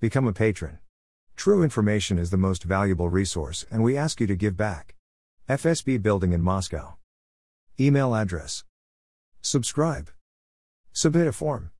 Become a patron. True information is the most valuable resource, and we ask you to give back. FSB Building in Moscow. Email address. Subscribe. Submit a form.